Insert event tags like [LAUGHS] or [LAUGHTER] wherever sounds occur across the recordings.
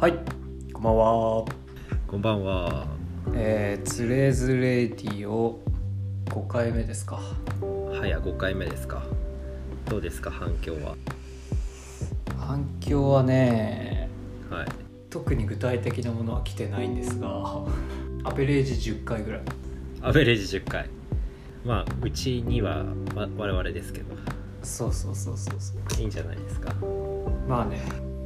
はい、こんばんは。こんばんは。えー、つれづレディオ5回目ですか。早5回目ですか。どうですか反響は？反響はね、はい。特に具体的なものは来てないんですが、アベレージ10回ぐらい。アベレージ10回。まあうちには、ま、我々ですけどそうそうそうそうそう。いいんじゃないですか。まあね、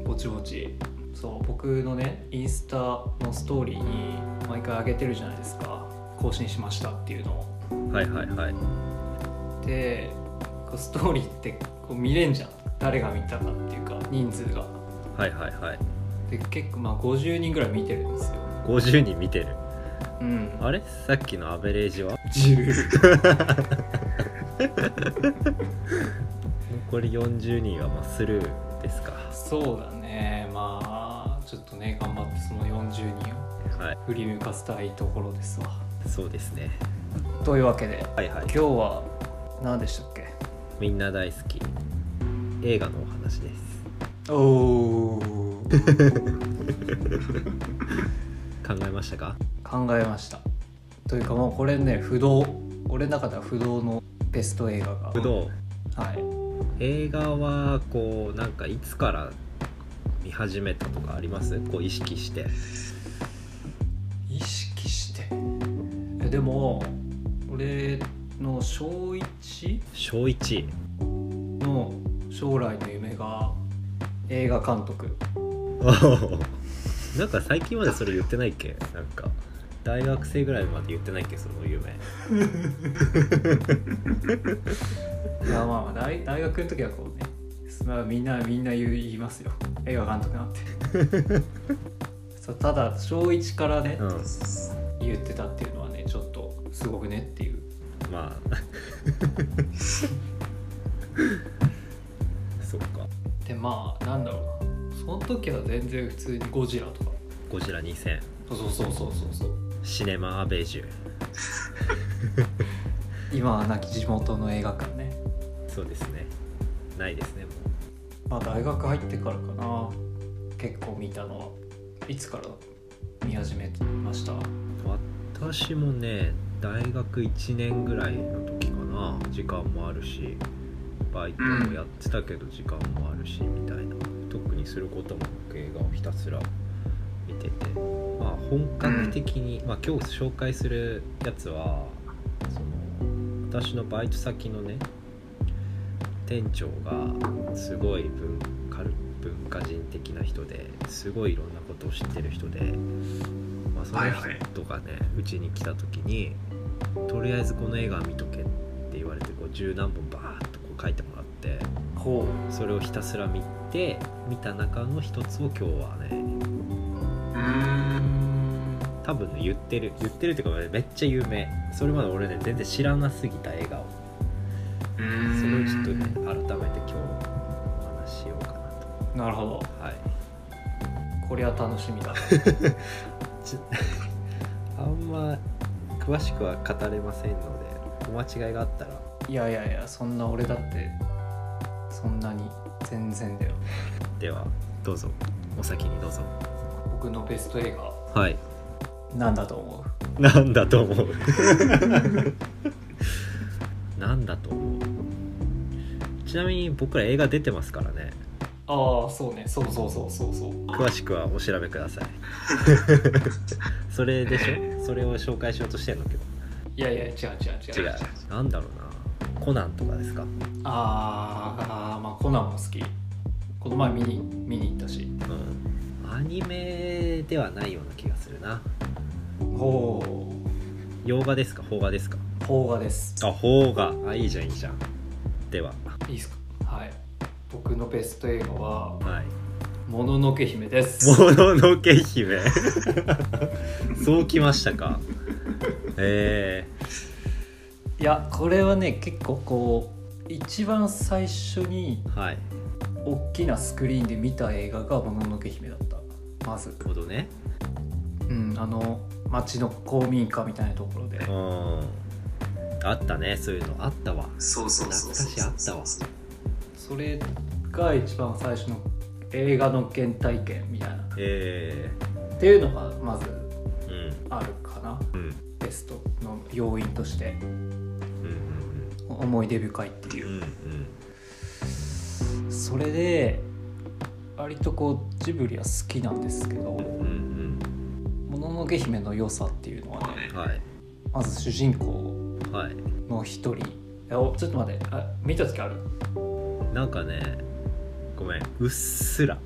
ぼちぼち。そう、僕のね、インスタのストーリーに毎回上げてるじゃないですか。更新しましたっていうのを。はいはいはい。で、ストーリーってこう見れんじゃん。誰が見たかっていうか、人数が。はいはいはい。で結構まあ50人ぐらい見てるんですよ50人見てる。うんあれ？さっきのアベレージは？10 [LAUGHS] 残り40人はまあスルーですか。そうだちょっとね頑張ってその40人をはい。振り向かせたいところですわ。そうですね。というわけではいはい。今。日は何でしたっけ？みんな大好き。映画のお話です。おお [LAUGHS] 考えましたか？考えました。というかもうこれね不動。俺の中では不動のベスト映画が。不動。はい。映画はこうなんかいつから見始めたとかあります？こう意識して。意識して？えでも俺の小 1? 小1の将来の夢が映画監督。[LAUGHS] なんか最近までそれ言ってないっけ？なんか大学生ぐらいまで言ってないっけ？その夢。い [LAUGHS] やまあ大大学の時はこうねまあみんなみんな言いますよ。映画監督なんて。[LAUGHS] そうただ小1からね、うん。言ってたっていうのはねちょっとすごくねっていう。まあ。[LAUGHS] そっか。でまあなんだろう。なその時は全然普通にゴジラとか。ゴジラ2000そうそうそうそうそうそう。シネマアベージュ [LAUGHS] 今は亡き地元の映画館ね。そうですね。ないですねもまあ大学入ってからかな。結構見たのはいつから見始めました？う私もね大学1年ぐらいの時かな。時間もあるしバイトもやってたけど時間もあるしみたいな。特にすることも映画をひたすら見てて。まあ本格的に、まあ、今日紹介するやつはその私のバイト先のね店長がすごい文化文化人的な人ですごいいろんなことを知ってる人で、まあ、その人がねうちに来た時にとりあえずこの映画見とけって言われてこう十何本バーッとこう書いてもらってほそれをひたすら見て見た中の一つを今日はね多分ね言ってる。言ってるっていうかめっちゃ有名。それまで俺ね全然知らなすぎた映画をそれをちょっとね改めて今日お話ししようかなと。なるほどはい。これは楽しみだ。ちあんま詳しくは語れませんのでお間違いがあったら。いやいやいやそんな俺だってそんなに全然だよ。ではどうぞ。お先にどうぞ。僕のベスト映画。はい。なんだと思う？なんだと思う？[LAUGHS] なんだと思う？ちなみに僕ら映画出てますからね。ああそうね。そうそうそうそうそう。詳しくはお調べください。[LAUGHS] それでしょ？それを紹介しようとしてんのけど。いやいや違う違う違う。違う。なんだろうな。コナンとかですか？あーあーまあコナンも好き。この前見に見に行ったし。うん。アニメではないような気がするな。ほ洋画ですか？邦画ですか？う邦画です。あ邦画。あいいじゃんいいじゃんでは。いいですか？はい。僕のベスト映画ははい「もののけ姫」です。もののけ姫。[LAUGHS] そうきましたか。え。いやこれはね結構こう一番最初にー、はい。大きなスクリーンで見た映画が「もののけ姫」だった。まず。なるほどね。うんあの町の公民館みたいなところで。うんあったねそういうの。あったわ。そうそうそうそう懐かしいあったわ。それが一番最初の映画の原体験みたいな。えっていうのがまずー、うん。あるかな。うん。ベストの要因として。うん思い出深いっていう。うんうん。それで割とこうジブリは好きなんですけどうんうん「もののけ姫」の良さっていうのはねうんはい。まず主人公はいの一人。ちょっと待って。あ見た時ある。なんかねごめん。うっすら。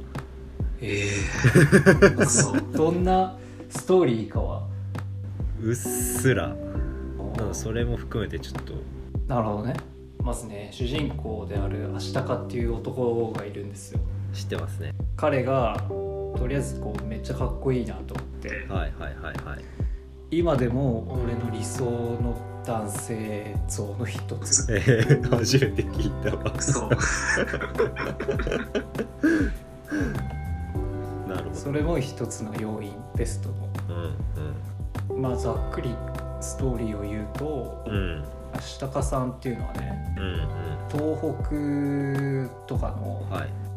ええ [LAUGHS] どんなストーリーかは？うっすら。なんかそれも含めてちょっと。なるほどね。まずね主人公であるアシタカっていう男がいるんですよ。知ってますね。彼がとりあえずこうめっちゃかっこいいなと思って。はいはいはいはい今でも俺の理想の男性像の一つ。えー、初めて聞いたわ。そう。なるほど。それも一つの要因ベストのう。んまあざっくりストーリーを言うとうん。うんアシタカさんっていうのはねうん東北とかの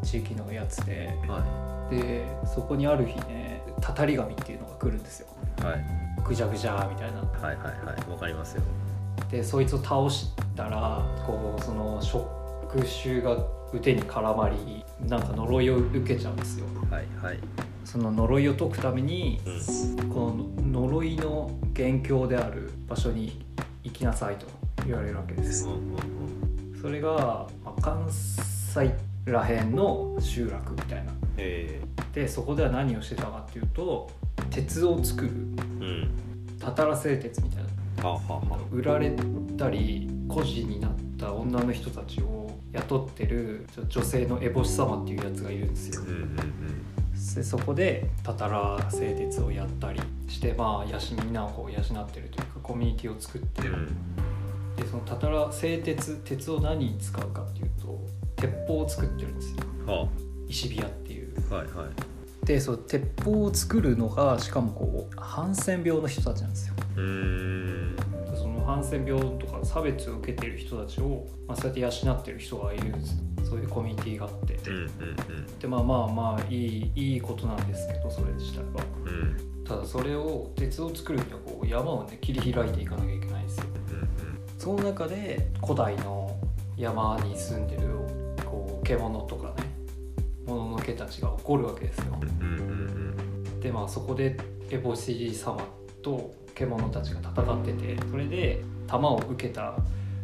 地域のやつではでそこにある日ねたたり神っていうのが来るんですよ。いはいぐじゃぐじゃみたいな。はいはいはいわかりますよ。でそいつを倒したらこうその触手が腕に絡まりなんか呪いを受けちゃうんですよ。はいはい。その呪いを解くためにうん。この呪いの元凶である場所に行きなさいと言われるわけです。うんうんそれが、まあ関西らへんの集落みたいな。えでそこでは何をしてたかっていうと鉄を作るー、うん。たたら製鉄みたいな。はあはあは売られたり孤児になった女の人たちを雇ってるちょ女性の烏帽子様っていうやつがいるんですよ。うんうんでそこでたたら製鉄をやったりしてまあ養みんなをこう養ってるというかコミュニティを作ってうんうん。でそのたたら製鉄鉄を何に使うかっていうと鉄砲を作ってるんですよ。は石火矢っていう。あはいはいでその鉄砲を作るのがしかもこうハンセン病の人たちなんですよ。うーん。そのハンセン病とか差別を受けてる人たちを、まあ、そうやって養ってる人がいるそういうコミュニティがあって。うんうんでまあまあまあいいいいことなんですけどそれ自体は。うん。うんただそれを鉄を作るにはこう山をね切り開いていかなきゃいけないんですよ。その中で古代の山に住んでるこう獣とかたちが怒るわけですよ。でまあそこでエボシ様と獣たちが戦っててそれで弾を受けた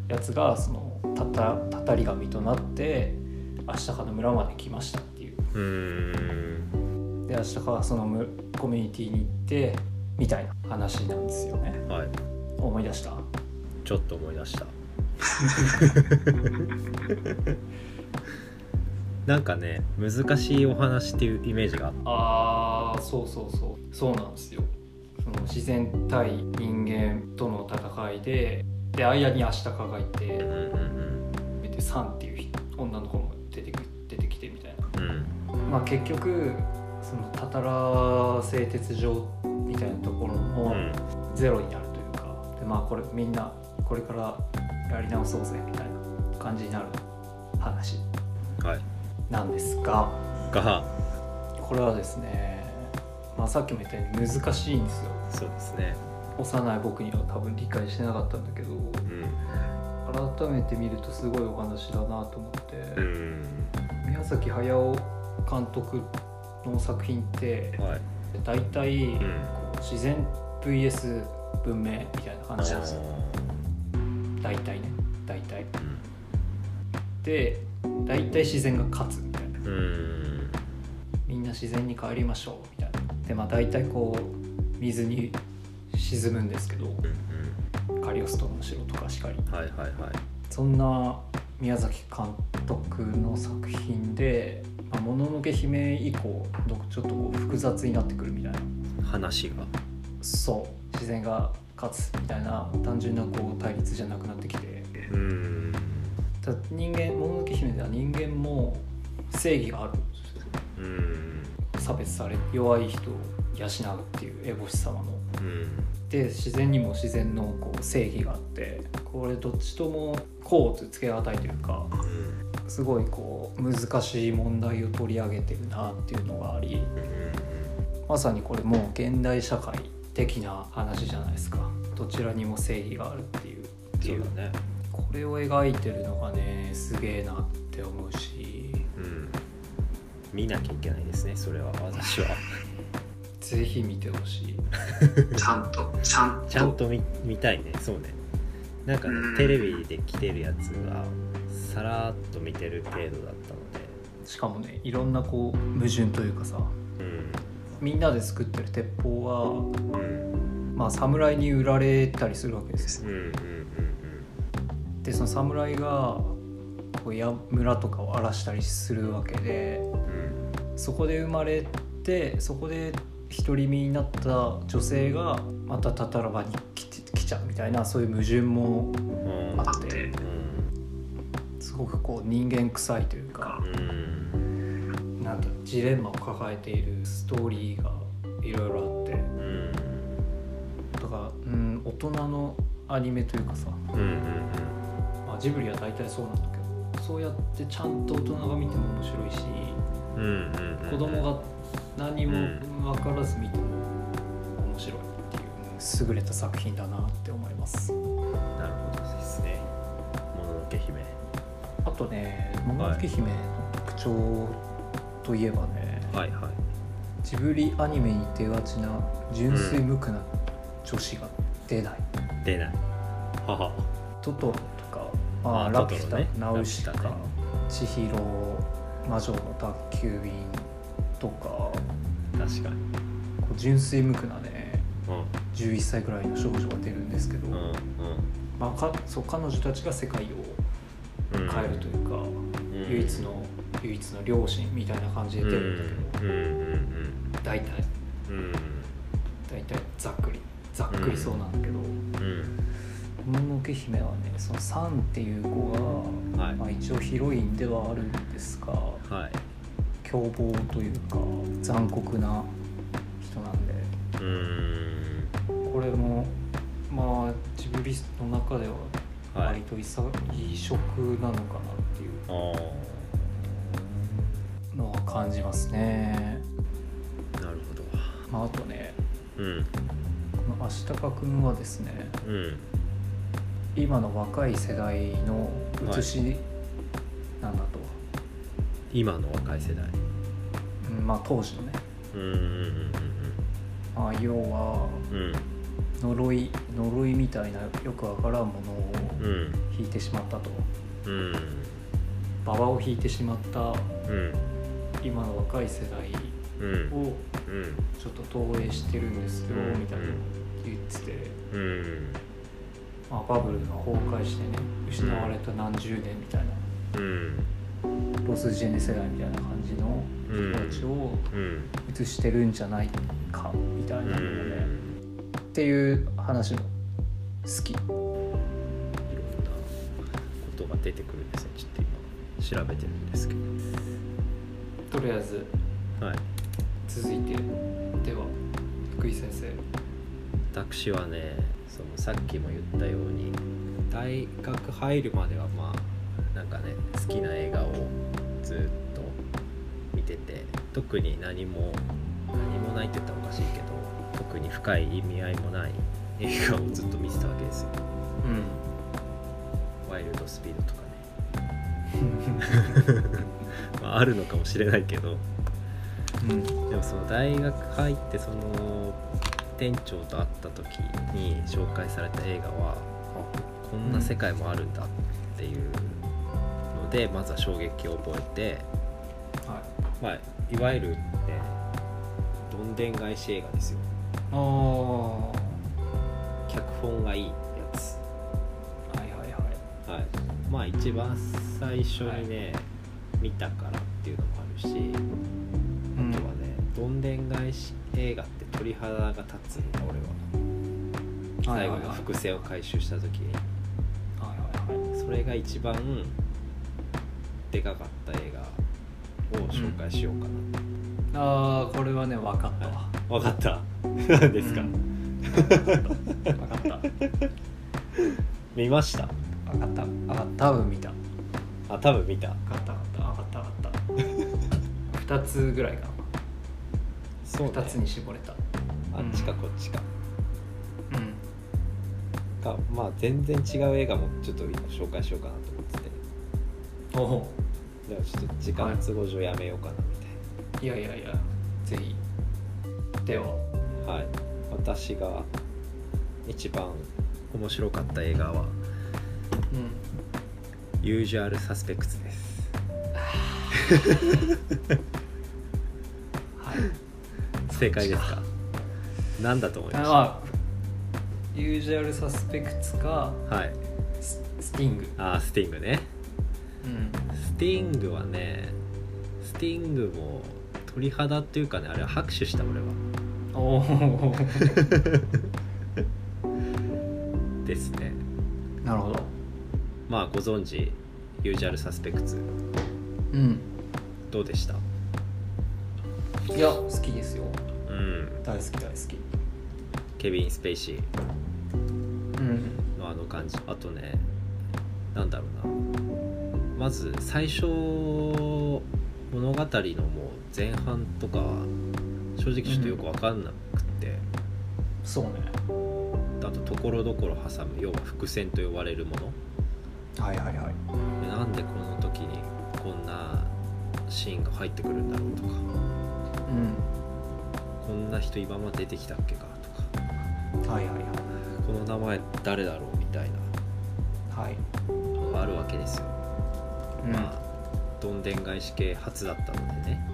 やつがそのたたたたり神となってアシタカの村まで来ましたっていう。うでアシタカはそのむコミュニティに行ってみたいな話なんですよね。はい。思い出した？ちょっと思い出した [LAUGHS] なんかね難しいお話っていうイメージがあっあーそうそうそう。そうなんですよ。その自然対人間との戦いでで間にアシタカがいてたうんうん。でサンっていう人女の子も出てく出てきてみたいな。うん。うんまあ結局そのたたら製鉄場みたいなところうん。もゼロになるというか、でまあこれみんなこれからやり直そうぜみたいな感じになる話。はいなんですががこれはですね、まあ、さっきも言ったように難しいんですよ。そうですね。幼い僕には多分理解してなかったんだけどうん改めて見るとすごいお話だなと思って、うん。宮崎駿監督の作品ってはい。大体うん。こう自然 VS 文明みたいな感じなんですよ。大体ね大体。で大体自然が勝つみたいな。みんな自然に帰りましょうみたいな。でまあ大体こう水に沈むんですけどうんカリオストロの城とかしかり。はいはいはい。そんな宮崎監督の作品で「まあもののけ姫」以降ちょっとこう複雑になってくるみたいな。話が。そう。自然が勝つみたいな単純なこう対立じゃなくなってきて。うん。ただ人間もののけ姫では人間も正義がある。んですようん。差別され弱い人を養うっていう烏帽子様のうん。で自然にも自然のこう正義があってこれどっちともこうつけがたいというかすごいこう難しい問題を取り上げてるなっていうのがありまさにこれもう現代社会的な話じゃないですか。どちらにも正義があるっていう。っていうそうだね。これを描いてるのがねすげえなって思うし。うん。見なきゃいけないですねそれは私は。[LAUGHS] ぜひ見てほしい。[LAUGHS] ちゃんとちゃんと。ちゃんと見見たいねそうね。なんかねうん。テレビで来てるやつがさらっと見てる程度だったので。しかもねいろんなこう矛盾というかさ。うん。みんなで作ってる鉄砲はうん。まあ侍に売られたりするわけですよ。うんうんうんでその侍がこうや村とかを荒らしたりするわけでうん。そこで生まれてそこで独り身になった女性がまたタタラバに来て来ちゃうみたいなそういう矛盾もうん。うんあって。すごくこう人間臭いというかうん。なんだジレンマを抱えているストーリーがいろいろあって。うん。とか、うん、大人のアニメというかさ、うんうんまあ、ジブリは大体そうなんだけどそうやってちゃんと大人が見ても面白いしうんうんうん子供が何も分からず見ても面白いっていう。優れた作品だなって思います。なるほどですね。もののけ姫。あとね「もののけ姫」の特徴といえばね、はいはい。ジブリアニメに出がちな純粋無垢な女子が出ない、出ない。はは。トトロあ、あラピュタ、ナウシカ、ね。千尋魔女の宅急便とか。こ確かに。う純粋無垢なねう11歳ぐらいの少女が出るんですけど、んうん。まあ、かそう彼女たちが世界をうん変えるというか、うん。唯一の唯一の両親みたいな感じで出るんだけど、うんうん大体うん。うん。大体ざっくりざっくりそうなんだけど。うん「もののけ姫」はねそのサンっていう子が、はい。まあ、一応ヒロインではあるんですがはい。凶暴というか残酷な人なんで。うーん。これもまあジブリの中でははい。割と異色なのかなっていう。あのは感じますね、あなるほど。まあ、あとねうん。このアシタカ君はですねうん今の若い世代の写しなんだと、今の若い世代。うんまあ当時のね、うんうんうんまあ、要はうん。うん呪い呪いみたいなよくわからんものをうん引いてしまったと。うん。馬場を引いてしまったうん。今の若い世代うん。をうん。ちょっと投影してるんですよ、うん。みたいな言ってて、うんまあ、バブルが崩壊してね失われた何十年みたいな、うん。ロスジェネ世代みたいな感じの人たちをうん。映してるんじゃないかみたいなうのがね、ん。っていう話も好き。いろんなことが出てくるんですねちょっと今調べてるんですけとりあえずどはい。続いてでは福井先生。私はねそのさっきも言ったように大学入るまではまあなんかね好きな映画をずっと見てて特に何も何もないって言ったらおかしいけど特に深い意味合いもない映画をずっと見てたわけですよ。ワイルドスピードとかね、[LAUGHS] まあ、あるのかもしれないけど。うん。でもその大学入ってその店長と会った時に紹介された映画はあこんな世界もあるんだっていうのでまずは衝撃を覚えて、はまあ、いわゆるねどんでん返し映画ですよ。脚本がいいやつ。いはいはい。はい。まあ一番最初にね、見たからっていうのもあるしうん。あとはねどんでん返し映画って鳥肌が立つんだ俺は。最後の伏線を回収した時に。はいはいはい。それが一番でかかった映画を紹介しようかな、ああこれはね分かったわ。分かった。何 [LAUGHS] ですか、うん。[LAUGHS] 分かった。見ました。分かった？分かった。多分見た。あ多分見た。分かった分かった。分かった分かった2つぐらいかな。そうね。2つに絞れたあっちかこっちか、うん。かまあ全然違う映画もちょっと今紹介しようかなと思ってて。おおでもちょっと時間都合上やめようかなみたいいやいやいやぜひ。では。なはい。私が一番面白かった映画はうん「ユージュアル・サスペクツ」です [LAUGHS] はい。正解ですか？何だと思いました？あまあユージュアルサスペクツかはい。ススティングあースティングね。うん。スティングはねスティングも鳥肌っていうかねあれは拍手した俺は。おお [LAUGHS] ですね。なるほど。まあご存知ユージュアル・サスペクツうん。どうでした？いや好きですよ。うん。大好き大好きケビン・スペイシーうん。のあの感じ。あとねなんだろうな。まず最初物語のもう前半とか正直ちょっとよく分かんなくって、そうね。あとところどころ挟む。要は伏線と呼ばれるもの。はいはいはい。でなんでこの時にこんなシーンが入ってくるんだろうとか。うん。こんな人今まで出てきたっけかとかはいはいはい。この名前誰だろうみたいはい。なのがあるわけですよ、うん。まあどんでん返し系初だったのでね、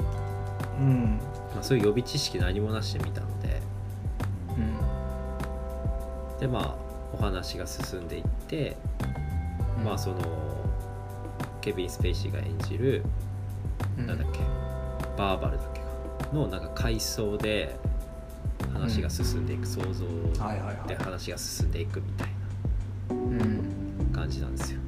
うん。まあ、そういう予備知識何もなしで見たので。うん。でまあお話が進んでいって、まあそのケビン・スペイシーが演じる、うんなんだっけバーバルだっけか。のなんか回想で話が進んでいく、想像で話が進んでいくみたいうん。な感じなんですよ。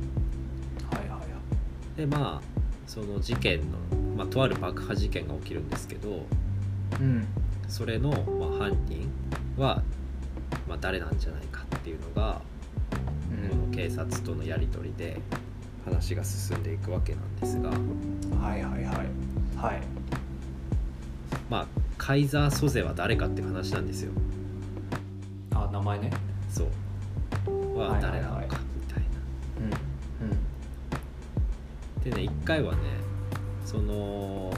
でまあその事件の、まあ、とある爆破事件が起きるんですけどうん。それの、まあ、犯人は、まあ、誰なんじゃないかっていうのが、この警察とのやり取りで話が進んでいくわけなんですがはいはいはい。はい。まあカイザー・ソゼは誰かって話なんですよ。あ名前ね。そう。は誰なのかみたいうんうん。なでね一回はねその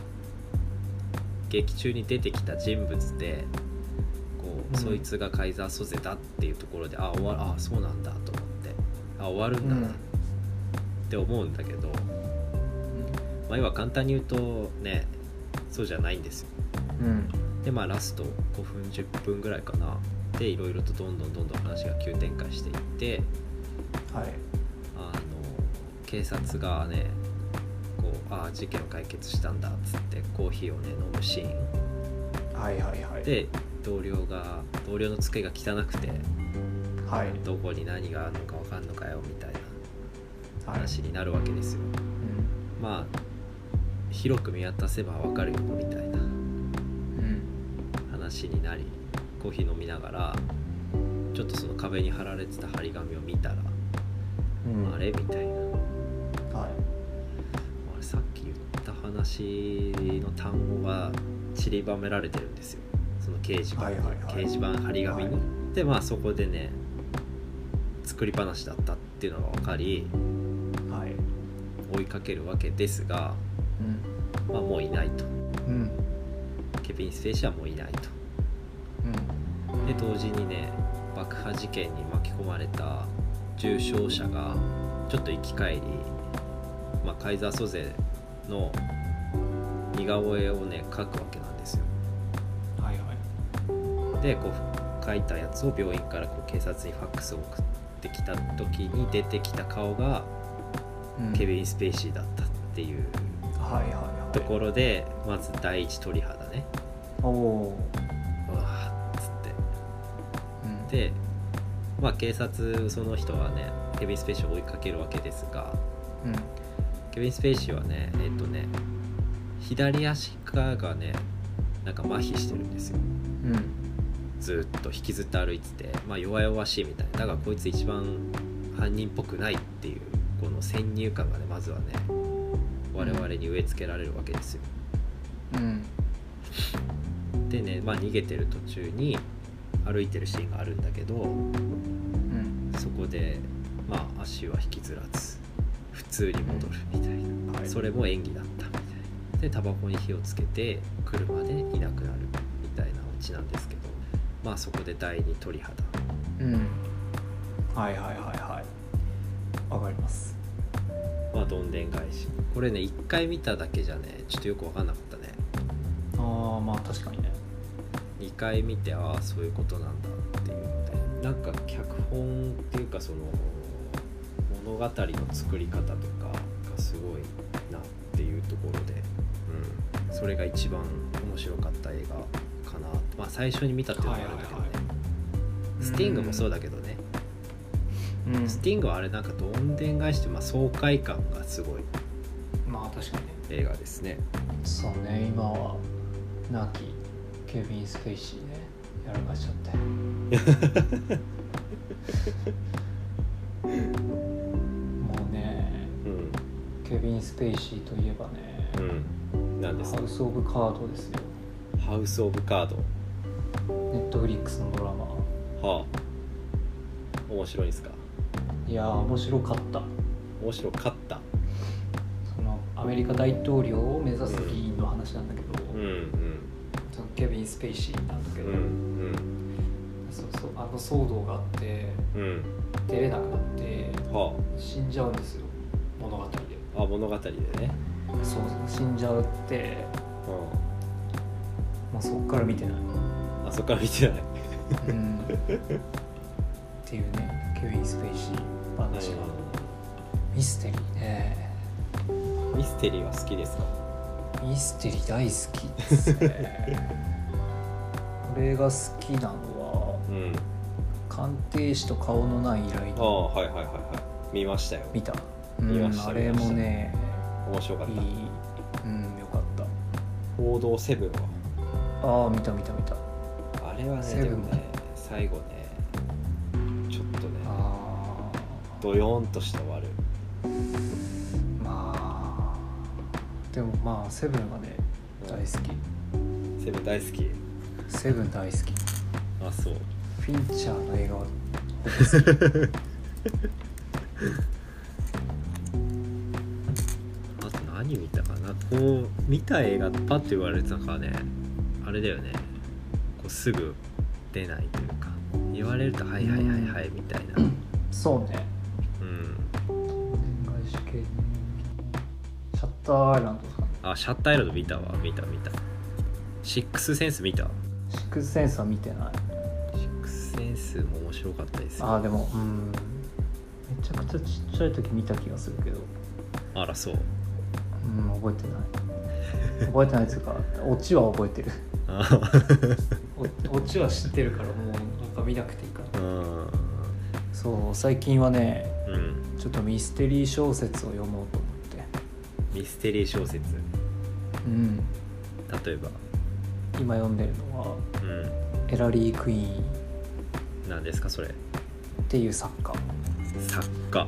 劇中に出てきた人物でこう、うん。そいつがカイザー・ソゼだっていうところであ終わあそうなんだと思ってあ終わるんだなって思うんだけど、まあ、要は簡単に言うとねそうじゃないんですようん。でまあラスト5分10分ぐらいかな。でいろいろとどんどんどんどん話が急展開していってはい。あの警察がねこうああ事件を解決したんだっつってコーヒーをね飲むシーン。はいはいはい。で同僚が同僚の机が汚くてはい。どこに何があるのか分かんのかよみたいなはい。話になるわけですよ、うん。まあ広く見渡せば分かるよみたいな。うん話になりコーヒー飲みながらちょっとその壁に貼られてた張り紙を見たら、うん。あれ？みたいな。はい。あれさっき言った話の単語が散りばめられてるんですよ。その掲示板に、はいはいはい。掲示板張り紙に、はい。でまあそこでね作り話だったっていうのが分かりはい。追いかけるわけですが、うん。まあ、もういないと。うん。ケビン・スペイシーはもういないと。うんで同時にね爆破事件に巻き込まれた重傷者がちょっと生き返り、まあ、カイザー・ソゼの似顔絵をね描くわけなんですよ。はいはい。でこう描いたやつを病院からこう警察にファックスを送ってきた時に出てきた顔がうん。ケビン・スペイシーだったっていうところでまず第一鳥肌ね。おおでまあ警察その人はねケビン・スペイシーを追いかけるわけですがうん。ケビン・スペイシーはねえっとね左足側がねなんか麻痺してるんですよ。うん。ずっと引きずって歩いてて、まあ、弱々しいみたいな。だからこいつ一番犯人っぽくないっていうこの先入観がねまずはね我々に植え付けられるわけですよ。うん。ででね、まあ、逃げてる途中に歩いてるシーンがあるんだけどうん。そこで、まあ、足は引きずらず普通に戻るみたいな、はい。それも演技だったみたいな。でタバコに火をつけて車でいなくなるみたいなオチなんですけどまあそこで第二鳥肌。うん。はいはいはいはい。わかります。まあどんでん返し。これね1回見ただけじゃねちょっとよく分かんなかったね。ああまあ確かにね。2回見てああそういうことなんだっていうのでなんか脚本っていうかその物語の作り方とかがすごいなっていうところで、うん、それが一番面白かった映画かなまあ最初に見たっていうのもあるんだけどね、はいはいスティングもそうだけどね、うん。スティングはあれなんかどんでん返して、まあ、爽快感がすごいまあ確かにね。映画ですね。そうね今は亡きケビン・スペイシーねやらかしちゃって。もうねうん。ケビン・スペイシーといえばね、うん。何ですか？ハウス・オブ・カードですよ。ハウス・オブ・カード。ネットフリックスのドラマ。はあ。面白いですか？いやー面白かった。面白かった。そのアメリカ大統領を目指す議員の話なんだけど、そのケビン・スペイシーなんだけど、うんそうそうあの騒動があってうん。うん出れなくなっては死んじゃうんですよ物語で。ああ物語でね。そう死んじゃうってうもうそっから見てない、んあそこから見てない。うん、っていうねケビン・スペイシー話が、ミステリーね。ミステリーは好きですか？ミステリー大好きですね [LAUGHS] 俺が好きなのはうん。鑑定士と顔のない依頼あ人あはいはいはいはい。見ましたよ。見た、うん、見ました。あれもね面白かっいい。たうんよかった。報道セブンは？ああ見た見た見た。あれはねセブン。でもね最後ねちょっとねあドヨーンとして終わる。あまあでもまあセブンはね大好き。セブン大好きセブン大好き。あそう。フィンチャーの映画は [LAUGHS] あと何見たかな？こう見た映画パッて言われてたからね。あれだよね。こうすぐ出ないというか。言われると「はいはいはいはい」みたいな。そうね。うん。外資系シャッターアイランドあシャッターアイランド見たわ。見た見た。シックスセンス見た？クスセンスは見てない。シックスセンスも面白かったですよああでも。うん。めちゃくちゃちっちゃい時見た気がするけど。あらそう。うん覚えてない。覚えてないっていうかオチは覚えてる。あ [LAUGHS] オチは知ってるからもうなんか見なくていいかな。うん。そう最近はねうん。ちょっとミステリー小説を読もうと思って。ミステリー小説。うん。例えば今読んでるのはうん。エラリー・クイーン。っ何ですかそれ？ていう作家、作家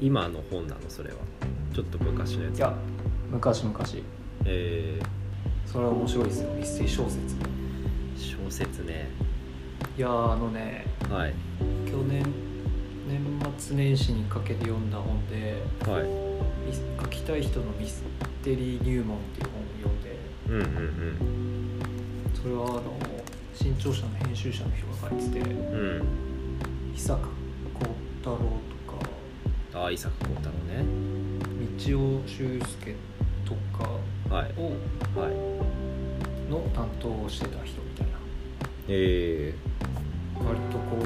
今の本なの？それは。ちょっと昔のやつ。いや昔々えそれは面白いですよ。ミステリー小説。ー、小説ね。いやーあのねはい。去年年末年始にかけて読んだ本ではい。書きたい人のミステリー入門っていうんでうんうん。それはあの新潮社の編集者の人が書いててうんうん伊坂幸太郎とかああ伊坂幸太郎ね。道尾修介とかはい。をはい。の担当をしてた人みたいな。え割とこ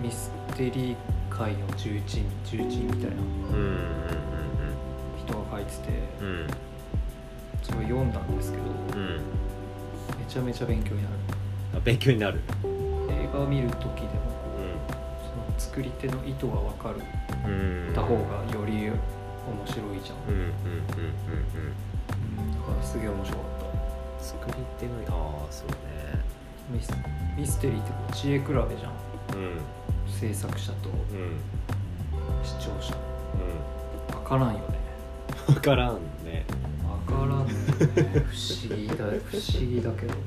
うミステリー界の重鎮重鎮みたいなー、うんうん人が書いててうん。うんそれを読んだんですけどうんうんめちゃめちゃ勉強になる。あ勉強になる。映画を見る時でもうその作り手の意図が分かる。んうん。た方がより面白いじゃん、うんうんうんうん。うん。だからすげえ面白かっ作り手のああそうね。たミスミステリーってこう知恵比べじゃん。うん。制作者とうん。視聴者。う分からんよね。ん分からんね分からん不思議だ不思議だけどさ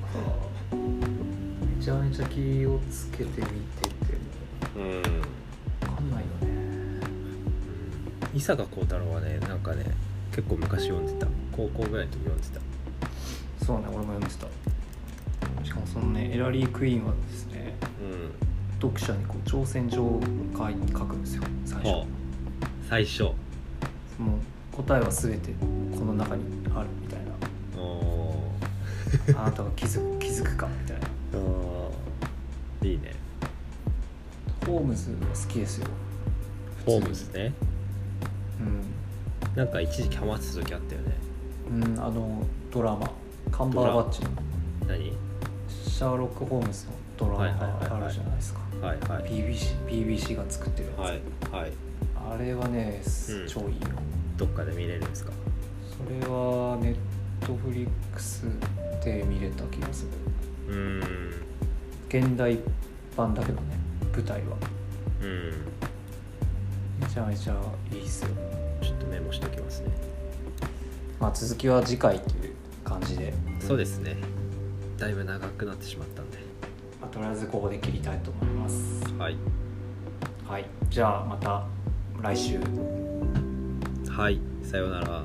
めちゃめちゃ気をつけて見ててもうん分かんないよね。伊坂幸太郎はねなんかね結構昔読んでた。高校ぐらいの時読んでた。そうね俺も読んでた。しかもそのねエラリー・クイーンはですねう読者にこう挑戦状を書くんですよ最初、んはあ。最初。もう答えは全てこの中にあるみたいおな。あなたが気づく気づくかみたいな。ー。いいね。ホームズは好きですよ。ホームズね。うん。なんか一時期ハマってた時あったよね。うん、あのドラマ。カンバーバッチの。何？シャーロック・ホームズのドラマがあるじゃないですか。はいはい。BBC, BBC が作ってるやつ、はいはい。あれはね、うん。超いいよどっかで見れるんですか？それはネットフリックスで見れた気がする。うーん。現代版だけどね舞台は。うん。めちゃめちゃいいっすよ、ちょっとメモしておきますね。まあ、続きは次回という感じで、そうですね。だいぶ長くなってしまったんで。まあ、とりあえずここで切りたいと思います。はい。はい。じゃあまた来週。はい。さようなら